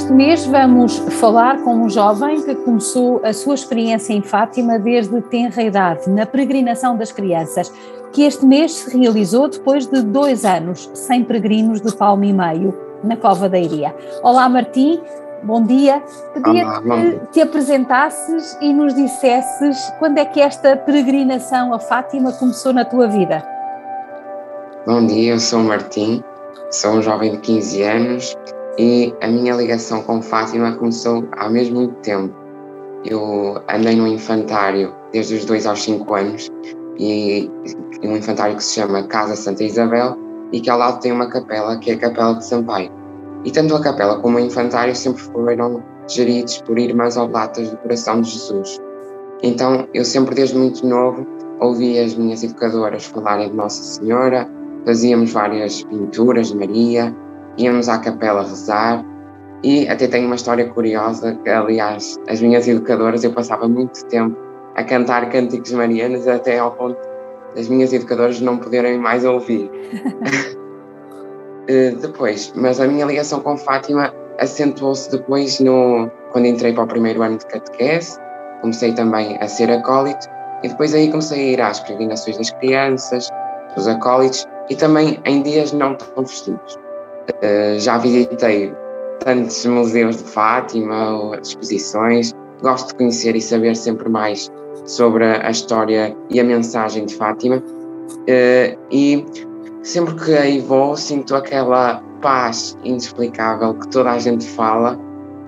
Este mês vamos falar com um jovem que começou a sua experiência em Fátima desde tenra idade, na peregrinação das crianças, que este mês se realizou depois de dois anos, sem peregrinos de palmo e meio, na Cova da Iria. Olá Martim, bom dia. Pedia que te apresentasses e nos dissesses quando é que esta peregrinação a Fátima começou na tua vida. Bom dia, eu sou o Martim, sou um jovem de 15 anos e a minha ligação com Fátima começou há mesmo muito tempo. Eu andei no infantário desde os 2 aos 5 anos e um infantário que se chama Casa Santa Isabel e que ao lado tem uma capela que é a Capela de Sampaio. E tanto a capela como o infantário sempre foram geridos por irmãs oblatas do coração de Jesus. Então eu sempre desde muito novo ouvi as minhas educadoras falarem de Nossa Senhora, fazíamos várias pinturas de Maria, íamos à capela rezar e até tenho uma história curiosa que, aliás, as minhas educadoras, eu passava muito tempo a cantar cânticos marianos até ao ponto das minhas educadoras não poderem mais ouvir. Eh, depois, mas a minha ligação com Fátima acentuou-se depois no, quando entrei para o primeiro ano de catequese, comecei também a ser acólito e depois aí comecei a ir às peregrinações das crianças, dos acólitos e também em dias não tão festivos. Uh, já visitei tantos museus de Fátima ou exposições, gosto de conhecer e saber sempre mais sobre a história e a mensagem de Fátima. Uh, e sempre que aí vou, sinto aquela paz inexplicável que toda a gente fala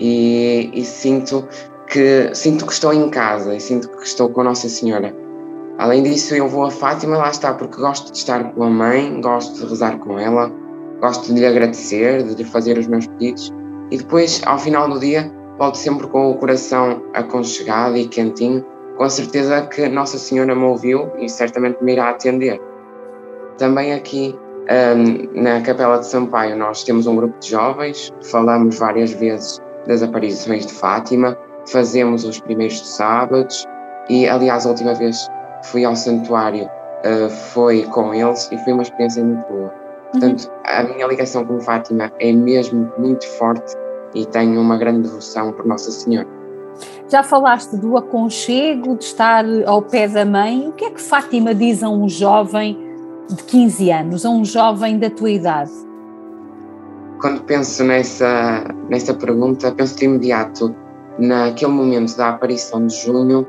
e, e sinto que sinto que estou em casa e sinto que estou com Nossa Senhora. Além disso, eu vou a Fátima, lá está, porque gosto de estar com a mãe, gosto de rezar com ela, gosto de lhe agradecer, de lhe fazer os meus pedidos. E depois, ao final do dia, volto sempre com o coração aconchegado e quentinho, com certeza que Nossa Senhora me ouviu e certamente me irá atender. Também aqui um, na Capela de Sampaio nós temos um grupo de jovens, falamos várias vezes das aparições de Fátima, fazemos os primeiros sábados. E, aliás, a última vez fui ao santuário uh, foi com eles e foi uma experiência muito boa. Portanto, uhum. a minha ligação com Fátima é mesmo muito forte e tenho uma grande devoção por Nossa Senhora. Já falaste do aconchego, de estar ao pé da mãe. O que é que Fátima diz a um jovem de 15 anos, a um jovem da tua idade? Quando penso nessa, nessa pergunta, penso de imediato naquele momento da aparição de junho,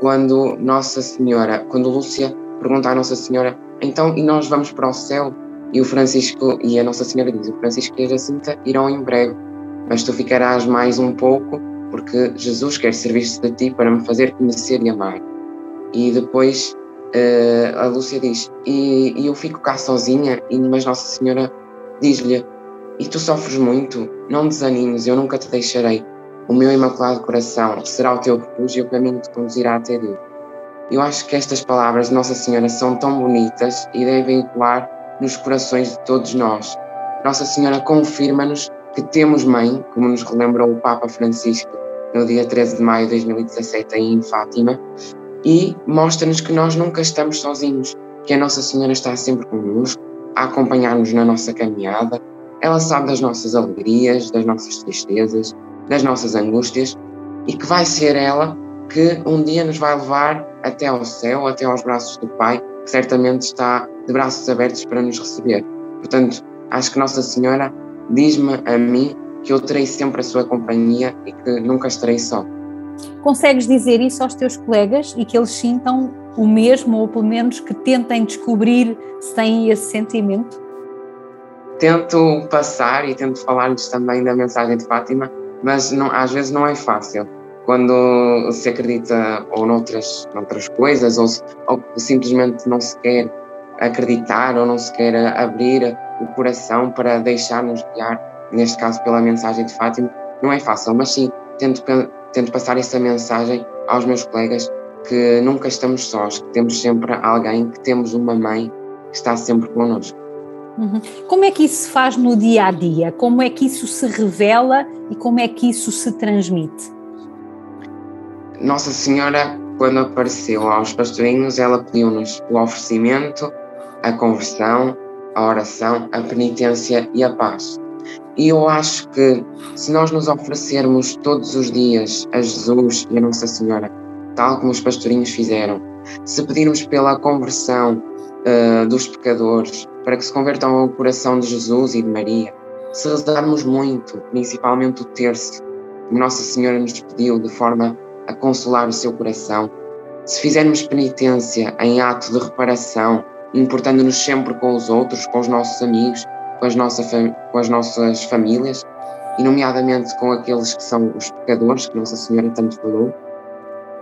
quando Nossa Senhora, quando Lúcia pergunta à Nossa Senhora, então e nós vamos para o céu? E o Francisco e a Nossa Senhora diz, o Francisco e a Jacinta irão em breve, mas tu ficarás mais um pouco, porque Jesus quer servir-se de ti para me fazer conhecer e amar. E depois uh, a Lúcia diz, e, e, eu fico cá sozinha, e, mas Nossa Senhora diz-lhe, e tu sofres muito, não desanimes, eu nunca te deixarei. O meu imaculado coração será o teu refúgio e o caminho te conduzirá até Deus. Eu acho que estas palavras de Nossa Senhora são tão bonitas e devem ecoar nos corações de todos nós. Nossa Senhora confirma-nos que temos mãe, como nos relembrou o Papa Francisco no dia 13 de maio de 2017 em Fátima, e mostra-nos que nós nunca estamos sozinhos, que a Nossa Senhora está sempre connosco, a acompanhar-nos na nossa caminhada. Ela sabe das nossas alegrias, das nossas tristezas, das nossas angústias e que vai ser ela que um dia nos vai levar até ao céu, até aos braços do Pai, que certamente está de braços abertos para nos receber. Portanto, acho que Nossa Senhora diz-me a mim que eu terei sempre a sua companhia e que nunca estarei só. Consegues dizer isso aos teus colegas e que eles sintam o mesmo, ou pelo menos que tentem descobrir se têm esse sentimento? Tento passar e tento falar-lhes também da mensagem de Fátima, mas não, às vezes não é fácil. Quando se acredita ou noutras, noutras coisas, ou, ou simplesmente não se quer acreditar ou não se quer abrir o coração para deixar-nos guiar, neste caso pela mensagem de Fátima, não é fácil, mas sim, tento, tento passar essa mensagem aos meus colegas que nunca estamos sós, que temos sempre alguém, que temos uma mãe que está sempre connosco. Uhum. Como é que isso se faz no dia a dia? Como é que isso se revela e como é que isso se transmite? Nossa Senhora, quando apareceu aos pastorinhos, ela pediu-nos o oferecimento, a conversão, a oração, a penitência e a paz. E eu acho que se nós nos oferecermos todos os dias a Jesus e a Nossa Senhora, tal como os pastorinhos fizeram, se pedirmos pela conversão uh, dos pecadores, para que se convertam ao coração de Jesus e de Maria, se rezarmos muito, principalmente o terço, como Nossa Senhora nos pediu, de forma a consolar o seu coração, se fizermos penitência em ato de reparação, importando-nos sempre com os outros, com os nossos amigos, com as, nossa com as nossas famílias, e nomeadamente com aqueles que são os pecadores, que Nossa Senhora tanto falou,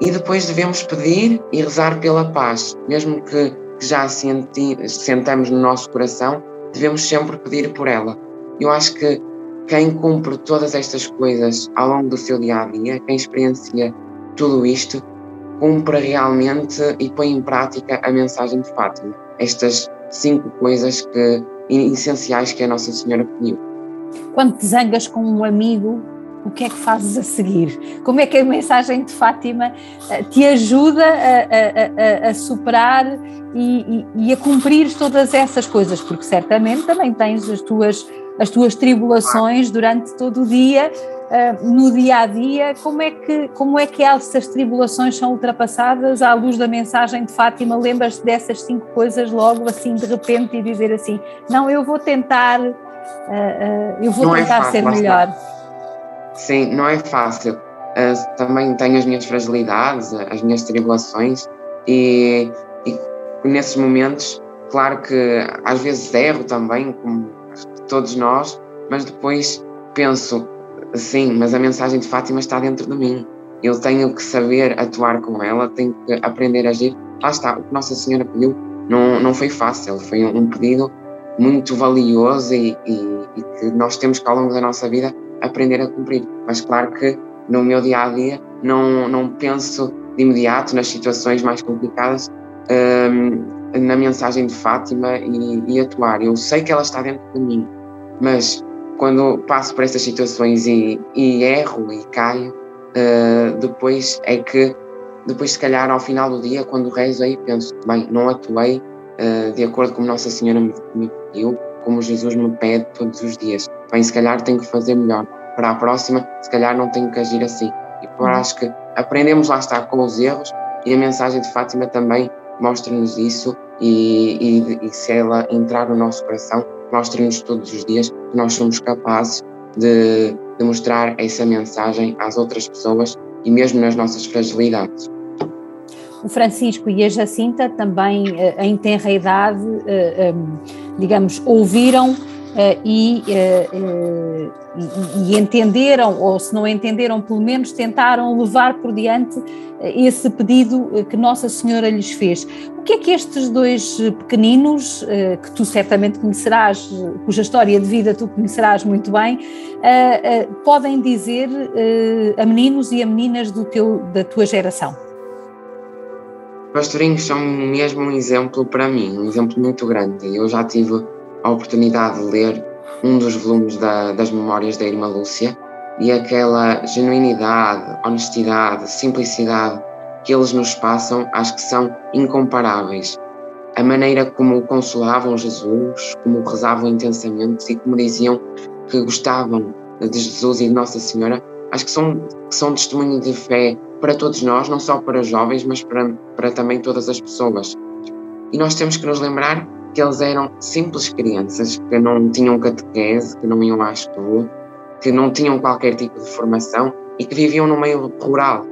e depois devemos pedir e rezar pela paz, mesmo que já senti, sentamos no nosso coração, devemos sempre pedir por ela. Eu acho que quem cumpre todas estas coisas ao longo do seu dia a dia, quem experiencia tudo isto, cumpre realmente e põe em prática a mensagem de Fátima. Estas cinco coisas que, essenciais que a Nossa Senhora pediu. Quando te zangas com um amigo, o que é que fazes a seguir? Como é que a mensagem de Fátima eh, te ajuda a, a, a, a superar e, e, e, a cumprir todas essas coisas? Porque certamente também tens as tuas, as tuas tribulações durante todo o dia, uh, no dia a dia. Como é, que, como é que essas tribulações são ultrapassadas à luz da mensagem de Fátima? Lembras-te dessas cinco coisas logo assim de repente e dizer assim: Não, eu vou tentar, uh, uh, eu vou Não é tentar é fácil, ser melhor. Sim, não é fácil. Também tenho as minhas fragilidades, as minhas tribulações e, e nesses momentos, claro que às vezes erro também, como todos nós, mas depois penso, sim, mas a mensagem de Fátima está dentro de mim. Eu tenho que saber atuar com ela, tenho que aprender a agir. Lá está, o que Nossa Senhora pediu não, não foi fácil, foi um pedido muito valioso e, e, e que nós temos que ao longo da nossa vida aprender a cumprir. Mas claro que no meu dia a dia não, não penso de imediato nas situações mais complicadas um, na mensagem de Fátima e, e, atuar. Eu sei que ela está dentro de mim, mas quando passo por estas situações e, e erro e caio, uh, depois é que, depois se calhar ao final do dia, quando rezo aí, penso, bem, não atuei uh, de acordo com Nossa Senhora me, me pediu, como Jesus me pede todos os dias bem, se calhar tenho que fazer melhor. Para a próxima, se calhar não tenho que agir assim. E por uhum. acho que aprendemos lá estar com os erros e a mensagem de Fátima também mostra-nos isso e, e, e, se ela entrar no nosso coração, mostra-nos todos os dias que nós somos capazes de, de mostrar essa mensagem às outras pessoas e mesmo nas nossas fragilidades. O Francisco e a Jacinta também, eh, em tenra idade, eh, digamos, ouviram e, uh, e, e, entenderam, ou se não entenderam, pelo menos tentaram levar por diante esse pedido que Nossa Senhora lhes fez. O que é que estes dois pequeninos, que tu certamente conhecerás, cuja história de vida tu conhecerás muito bem, podem dizer a meninos e a meninas do teu, da tua geração? Pastorinhos são mesmo um exemplo para mim, um exemplo muito grande. Eu já tive a oportunidade de ler um dos volumes da, das Memórias da Irmã Lúcia e aquela genuinidade, honestidade, simplicidade que eles nos passam, acho que são incomparáveis. A maneira como consolavam Jesus, como rezavam intensamente e como diziam que gostavam de Jesus e de Nossa Senhora, acho que são, são testemunho de fé para todos nós, não só para jovens, mas para, para também todas as pessoas. E nós temos que nos lembrar que eles eram simples crianças que não tinham catequese, que não iam à escola, que não tinham qualquer tipo de formação e que viviam no meio rural.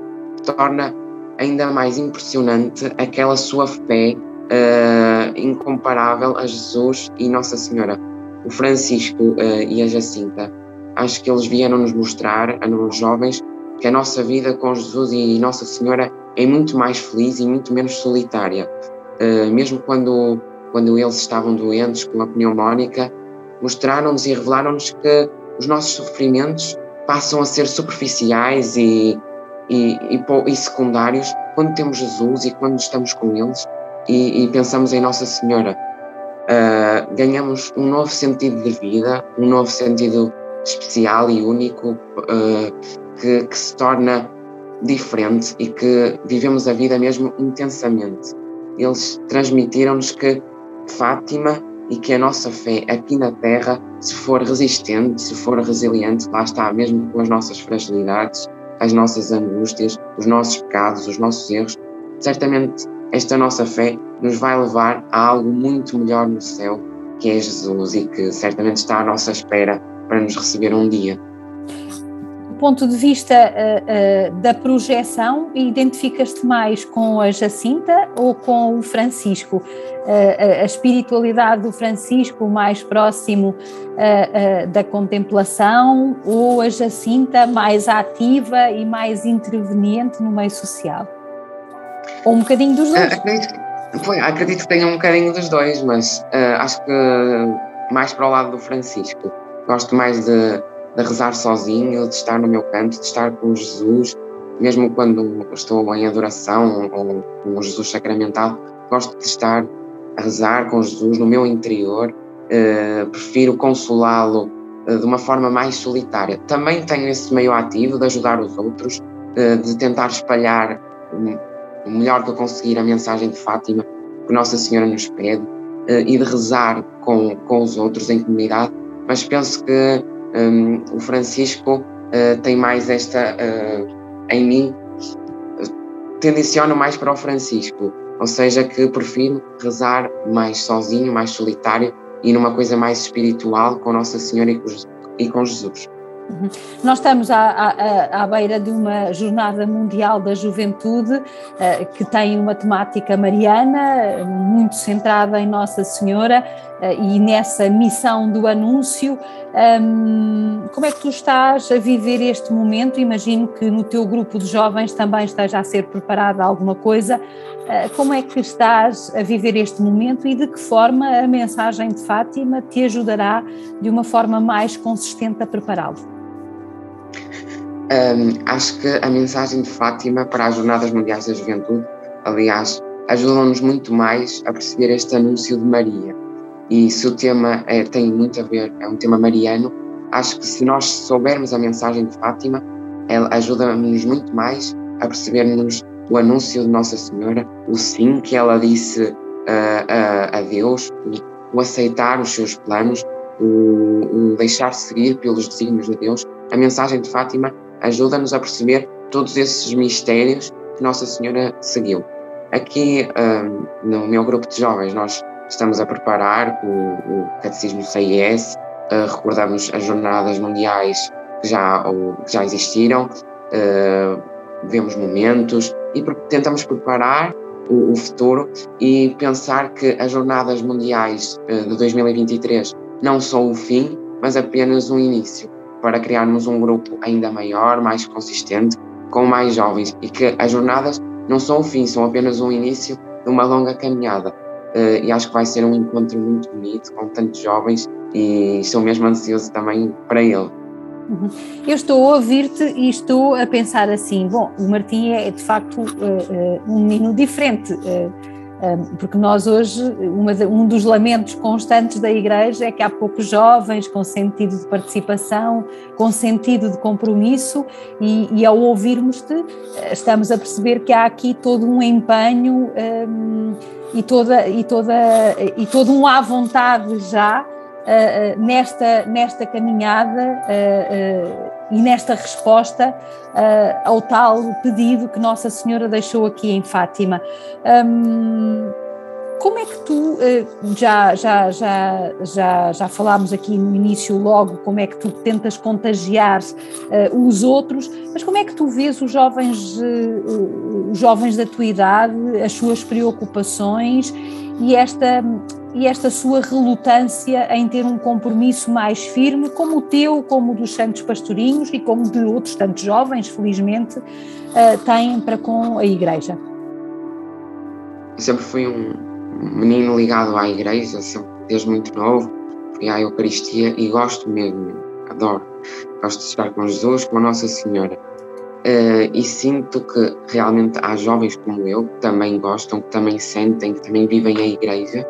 Torna ainda mais impressionante aquela sua fé uh, incomparável a Jesus e Nossa Senhora. O Francisco uh, e a Jacinta, acho que eles vieram nos mostrar, a nós jovens, que a nossa vida com Jesus e Nossa Senhora é muito mais feliz e muito menos solitária. Uh, mesmo quando quando eles estavam doentes com a pneumónica, mostraram-nos e revelaram-nos que os nossos sofrimentos passam a ser superficiais e, e, e, e, secundários quando temos Jesus e quando estamos com eles e, e pensamos em Nossa Senhora. Uh, ganhamos um novo sentido de vida, um novo sentido especial e único uh, que, que se torna diferente e que vivemos a vida mesmo intensamente. Eles transmitiram-nos que Fátima e que a nossa fé aqui na Terra, se for resistente, se for resiliente, lá está, mesmo com as nossas fragilidades, as nossas angústias, os nossos pecados, os nossos erros, certamente esta nossa fé nos vai levar a algo muito melhor no céu, que é Jesus e que certamente está à nossa espera para nos receber um dia ponto de vista uh, uh, da projeção, identificas-te mais com a Jacinta ou com o Francisco? Uh, a espiritualidade do Francisco mais próximo da contemplação ou a Jacinta mais ativa e mais interveniente no meio social? Ou um bocadinho dos dois? foi, acredito que tenha um bocadinho dos dois, mas acho que mais para o lado do Francisco. Gosto mais de de rezar sozinho, de estar no meu canto, de estar com Jesus, mesmo quando estou em adoração ou com Jesus sacramentado, gosto de estar a rezar com Jesus no meu interior, uh, prefiro consolá-lo uh, de uma forma mais solitária. Também tenho esse meio ativo de ajudar os outros, uh, de tentar espalhar o melhor que eu conseguir a mensagem de Fátima que Nossa Senhora nos pede e de rezar com, com os outros em comunidade, mas penso que um, o Francisco uh, tem mais esta uh, em mim, tendenciono mais para o Francisco, ou seja, que prefiro rezar mais sozinho, mais solitário e numa coisa mais espiritual com Nossa Senhora e com, e com Jesus. Uhum. Nós estamos à, à, à, beira de uma Jornada Mundial da Juventude uh, que tem uma temática mariana, muito centrada em Nossa Senhora uh, e nessa missão do anúncio. Um, como é que tu estás a viver este momento? Imagino que no teu grupo de jovens também esteja a ser preparada alguma coisa. Uh, como é que estás a viver este momento e de que forma a mensagem de Fátima te ajudará de uma forma mais consistente a prepará-lo? Um, acho que a mensagem de Fátima para as Jornadas Mundiais da Juventude, aliás, ajudam-nos muito mais a perceber este anúncio de Maria. E se o tema é, tem muito a ver, é um tema mariano, acho que se nós soubermos a mensagem de Fátima, ela ajuda-nos muito mais a percebermos o anúncio de Nossa Senhora, o sim que ela disse uh, uh, a Deus, o, o, aceitar os seus planos, o, o deixar-se seguir pelos desígnios de Deus. A mensagem de Fátima ajuda-nos a perceber todos esses mistérios que Nossa Senhora seguiu. Aqui um, no meu grupo de jovens, nós estamos a preparar o, o Catecismo CIS, uh, recordamos as jornadas mundiais que já, ou, que já existiram, uh, vemos momentos e tentamos preparar o, o, futuro e pensar que as jornadas mundiais uh, de 2023 não são o fim, mas apenas um início para criarmos um grupo ainda maior, mais consistente, com mais jovens e que as jornadas não são o fim, são apenas um início de uma longa caminhada. Uh, e acho que vai ser um encontro muito bonito com tantos jovens e estou mesmo ansioso também para ele. Uhum. Eu estou a ouvir-te e estou a pensar assim: bom, o Martim é de facto uh, uh, um menino diferente porque nós hoje, um dos lamentos constantes da Igreja é que há poucos jovens com sentido de participação, com sentido de compromisso, e, e ao ouvirmos-te, eh, estamos a perceber que há aqui todo um empenho um, e, toda, e, toda, e todo um à vontade já uh, nesta, nesta caminhada. Uh, uh, e nesta resposta uh, ao tal pedido que Nossa Senhora deixou aqui em Fátima. Um, como é que tu, uh, já, já, já, já, já falámos aqui no início logo, como é que tu tentas contagiar uh, os outros, mas como é que tu vês os jovens, os jovens da tua idade, as suas preocupações e esta e esta sua relutância em ter um compromisso mais firme, como o teu, como o dos Santos Pastorinhos e como de outros tantos jovens, felizmente, uh, têm para com a Igreja? Sempre fui um menino ligado à Igreja, sempre, desde muito novo, fui à Eucaristia e gosto mesmo, adoro. Gosto de estar com Jesus, com a Nossa Senhora. Uh, e sinto que realmente há jovens como eu que também gostam, que também sentem, que também vivem a Igreja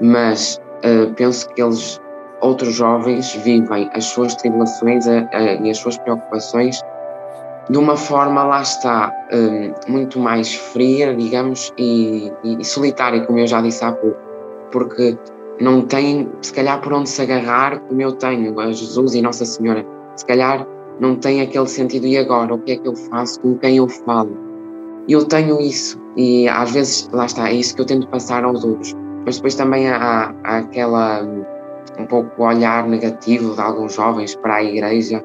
mas uh, penso que eles, outros jovens, vivem as suas tribulações uh, e as suas preocupações de uma forma, lá está, muito mais fria, digamos, e, e, solitária, como eu já disse há pouco, porque não têm, se calhar, por onde se agarrar, como eu tenho, a Jesus e Nossa Senhora. Se calhar não tem aquele sentido, e agora? O que é que eu faço? Com quem eu falo? E eu tenho isso, e às vezes, lá está, é isso que eu tento passar aos outros. Mas depois também há, há aquela, um pouco, olhar negativo de alguns jovens para a igreja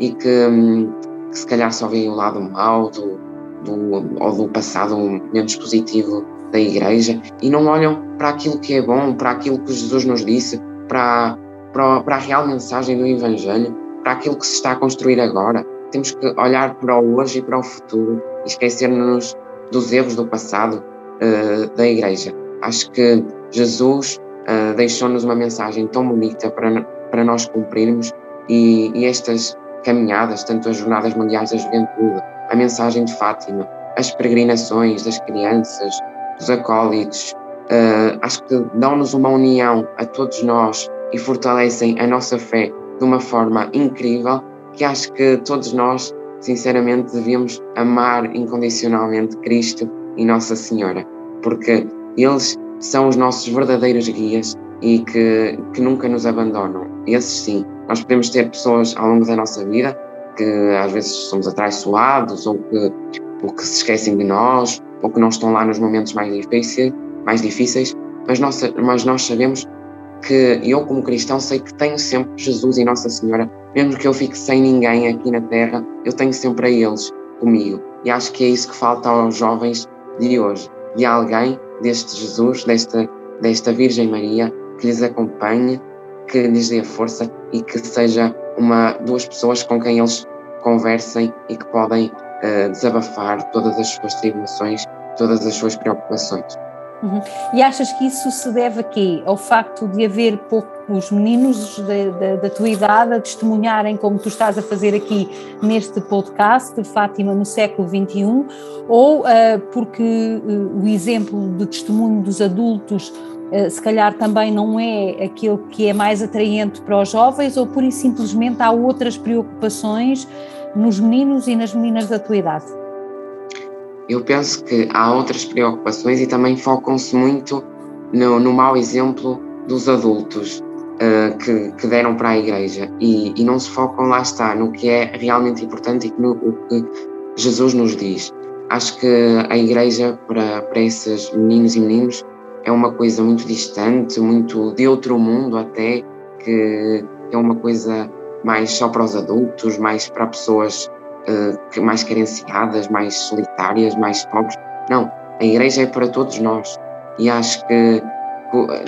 e que, hum, que se calhar só veem o lado mau do, do, ou do passado menos positivo da igreja e não olham para aquilo que é bom, para aquilo que Jesus nos disse, para, para, para a real mensagem do Evangelho, para aquilo que se está a construir agora. Temos que olhar para o hoje e para o futuro e esquecer-nos dos erros do passado uh, da igreja. Acho que Jesus uh, deixou-nos uma mensagem tão bonita para, para nós cumprirmos e, e estas caminhadas, tanto as Jornadas Mundiais da Juventude, a mensagem de Fátima, as peregrinações das crianças, dos acólitos, uh, acho que dão-nos uma união a todos nós e fortalecem a nossa fé de uma forma incrível que acho que todos nós, sinceramente, devíamos amar incondicionalmente Cristo e Nossa Senhora, porque eles são os nossos verdadeiros guias e que, que nunca nos abandonam. Esses sim, nós podemos ter pessoas ao longo da nossa vida que às vezes somos atraiçoados ou que, ou que se esquecem de nós ou que não estão lá nos momentos mais difíceis, mais difíceis mas, nós, mas nós sabemos que eu, como cristão, sei que tenho sempre Jesus e Nossa Senhora, mesmo que eu fique sem ninguém aqui na Terra, eu tenho sempre a eles comigo. E acho que é isso que falta aos jovens de hoje, de alguém deste Jesus, desta, desta Virgem Maria, que lhes acompanhe, que lhes dê força e que seja uma, duas pessoas com quem eles conversem e que podem uh, desabafar todas as suas tribulações, todas as suas preocupações. Uhum. E achas que isso se deve a quê? Ao facto de haver poucos meninos da tua idade a testemunharem como tu estás a fazer aqui neste podcast, Fátima no século XXI, ou uh, porque uh, o exemplo de testemunho dos adultos uh, se calhar também não é aquele que é mais atraente para os jovens, ou pura e simplesmente há outras preocupações nos meninos e nas meninas da tua idade? Eu penso que há outras preocupações e também focam-se muito no, no mau exemplo dos adultos uh, que, que, deram para a igreja e, e, não se focam, lá está, no que é realmente importante e no o que Jesus nos diz. Acho que a igreja, para, para esses meninos e meninos, é uma coisa muito distante, muito de outro mundo até, que é uma coisa mais só para os adultos, mais para pessoas uh, mais carenciadas, mais solitárias, mais pobres. Não, a igreja é para todos nós e acho que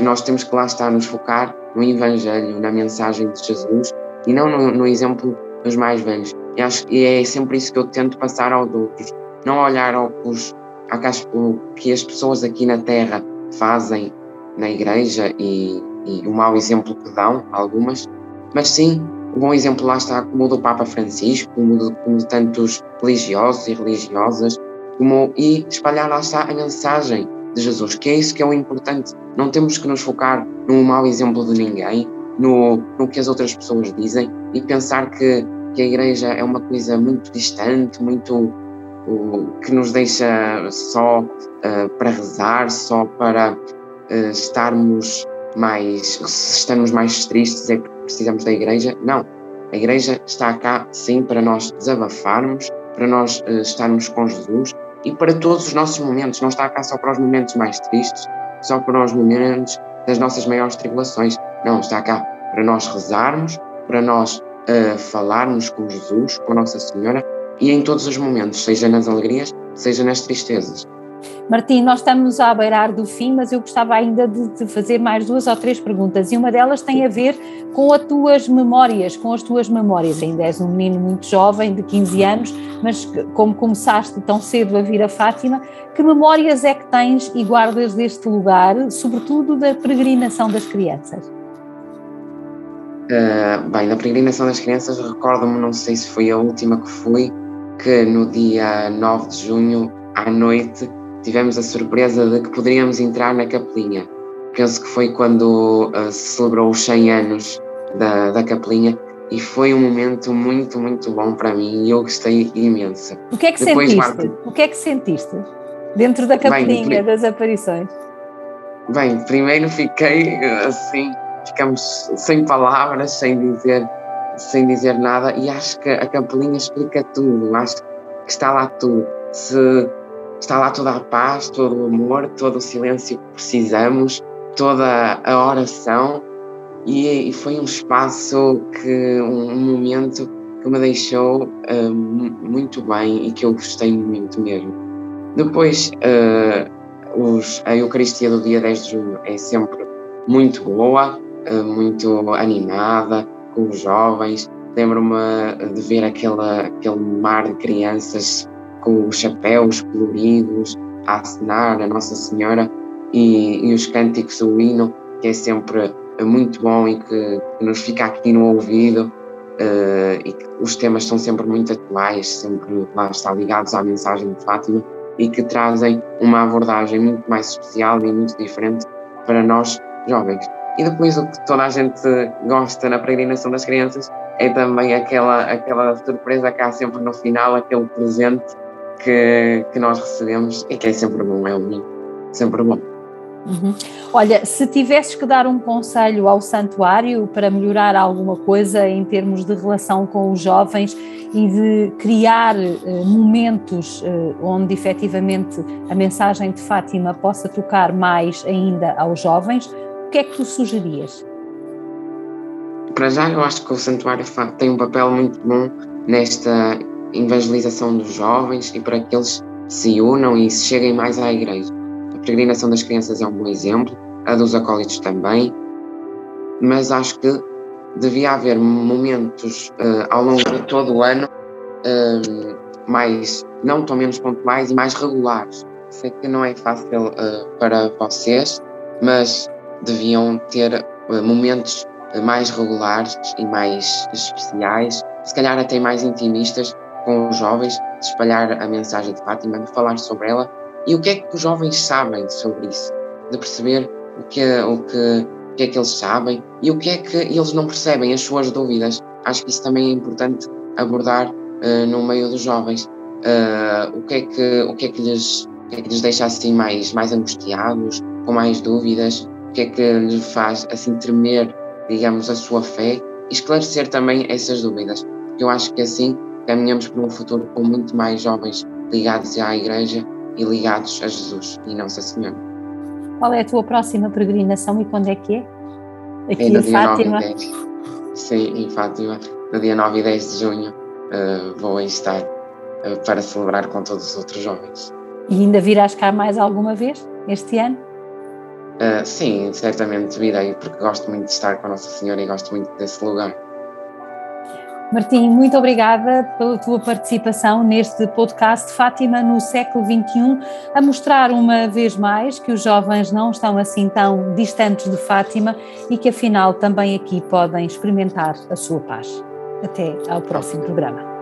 nós temos que lá estar nos focar no Evangelho, na mensagem de Jesus e não no, no exemplo dos mais velhos. E acho que é sempre isso que eu tento passar aos outros, não olhar ao que as pessoas aqui na Terra fazem na igreja e, e o mau exemplo que dão, algumas, mas sim um bom exemplo lá está como o do Papa Francisco, como como de tantos religiosos e religiosas, como, e espalhar lá está a mensagem de Jesus, que é isso que é o importante. Não temos que nos focar no mau exemplo de ninguém, no, no que as outras pessoas dizem e pensar que, que a igreja é uma coisa muito distante, muito que nos deixa só uh, para rezar, só para uh, estarmos mais, se estamos mais tristes é precisamos da igreja. Não, a igreja está cá sim para nós desabafarmos, para nós uh, estarmos com Jesus e para todos os nossos momentos. Não está cá só para os momentos mais tristes, só para os momentos das nossas maiores tribulações. Não, está cá para nós rezarmos, para nós uh, falarmos com Jesus, com Nossa Senhora e em todos os momentos, seja nas alegrias, seja nas tristezas. Martim, nós estamos à beirar do fim, mas eu gostava ainda de te fazer mais duas ou três perguntas e uma delas tem a ver com as tuas memórias, com as tuas memórias. Ainda és um menino muito jovem, de 15 anos, mas como começaste tão cedo a vir a Fátima, que memórias é que tens e guardas deste lugar, sobretudo da peregrinação das crianças? Uh, bem, na peregrinação das crianças, recordo-me, não sei se foi a última que fui, que no dia 9 de junho, à noite, tivemos a surpresa de que poderíamos entrar na capelinha. Penso que foi quando uh, se celebrou os 100 anos da, da capelinha e foi um momento muito, muito bom para mim e eu gostei imenso. O que é que Depois, sentiste? O que é que sentiste dentro da capelinha Bem, das aparições? Bem, primeiro fiquei assim, ficamos sem palavras, sem dizer, sem dizer nada, e acho que a capelinha explica tudo, acho que está lá tudo. Se está lá toda a paz, todo o amor, todo o silêncio que precisamos, toda a oração, e, e foi um espaço que, um, um momento que me deixou uh, muito bem e que eu gostei muito mesmo. Depois, uh, os, a Eucaristia do dia 10 de junho é sempre muito boa, uh, muito animada, com os jovens. Lembro-me de ver aquela, aquele mar de crianças com os chapéus coloridos a acenar a Nossa Senhora e, e os cânticos do hino, que é sempre muito bom e que nos fica aqui no ouvido uh, e que os temas são sempre muito atuais, sempre lá está ligados à mensagem de Fátima e que trazem uma abordagem muito mais especial e muito diferente para nós jovens. E depois o que toda a gente gosta na peregrinação das crianças é também aquela, aquela surpresa que há sempre no final, aquele presente que, que nós recebemos e que é sempre bom, é um sempre bom. Uhum. Olha, se tivesses que dar um conselho ao santuário para melhorar alguma coisa em termos de relação com os jovens e de criar uh, momentos uh, onde efetivamente a mensagem de Fátima possa tocar mais ainda aos jovens, o que é que tu sugerias? Para já, eu acho que o santuário tem um papel muito bom nesta evangelização dos jovens e para que eles se unam e cheguem mais à igreja peregrinação das crianças é um bom exemplo, a dos acólitos também, mas acho que devia haver momentos uh, ao longo de todo o ano uh, mais, não tão menos pontuais e mais regulares. Sei que não é fácil uh, para vocês, mas deviam ter momentos mais regulares e mais especiais, se calhar até mais intimistas com os jovens, de espalhar a mensagem de Fátima, de falar sobre ela e o que é que os jovens sabem sobre isso? De perceber o que, o que, o que é que eles sabem e o que é que eles não percebem, as suas dúvidas. Acho que isso também é importante abordar uh, no meio dos jovens. Uh, o, que é que, o, que é que lhes, o que é que lhes deixa assim mais, mais angustiados, com mais dúvidas? O que é que lhes faz assim tremer, digamos, a sua fé? E esclarecer também essas dúvidas. Eu acho que assim caminhamos para um futuro com muito mais jovens ligados à Igreja e ligados a Jesus e Nossa Senhora. Qual é a tua próxima peregrinação e quando é que é? Aqui é em Fátima? 10, sim, em Fátima, no dia 9 e 10 de junho, uh, vou estar uh, para celebrar com todos os outros jovens. E ainda virás cá mais alguma vez este ano? Uh, sim, certamente virei, porque gosto muito de estar com a Nossa Senhora e gosto muito desse lugar. Martim, muito obrigada pela tua participação neste podcast Fátima no século XXI, a mostrar uma vez mais que os jovens não estão assim tão distantes de Fátima e que afinal também aqui podem experimentar a sua paz. Até ao próximo programa.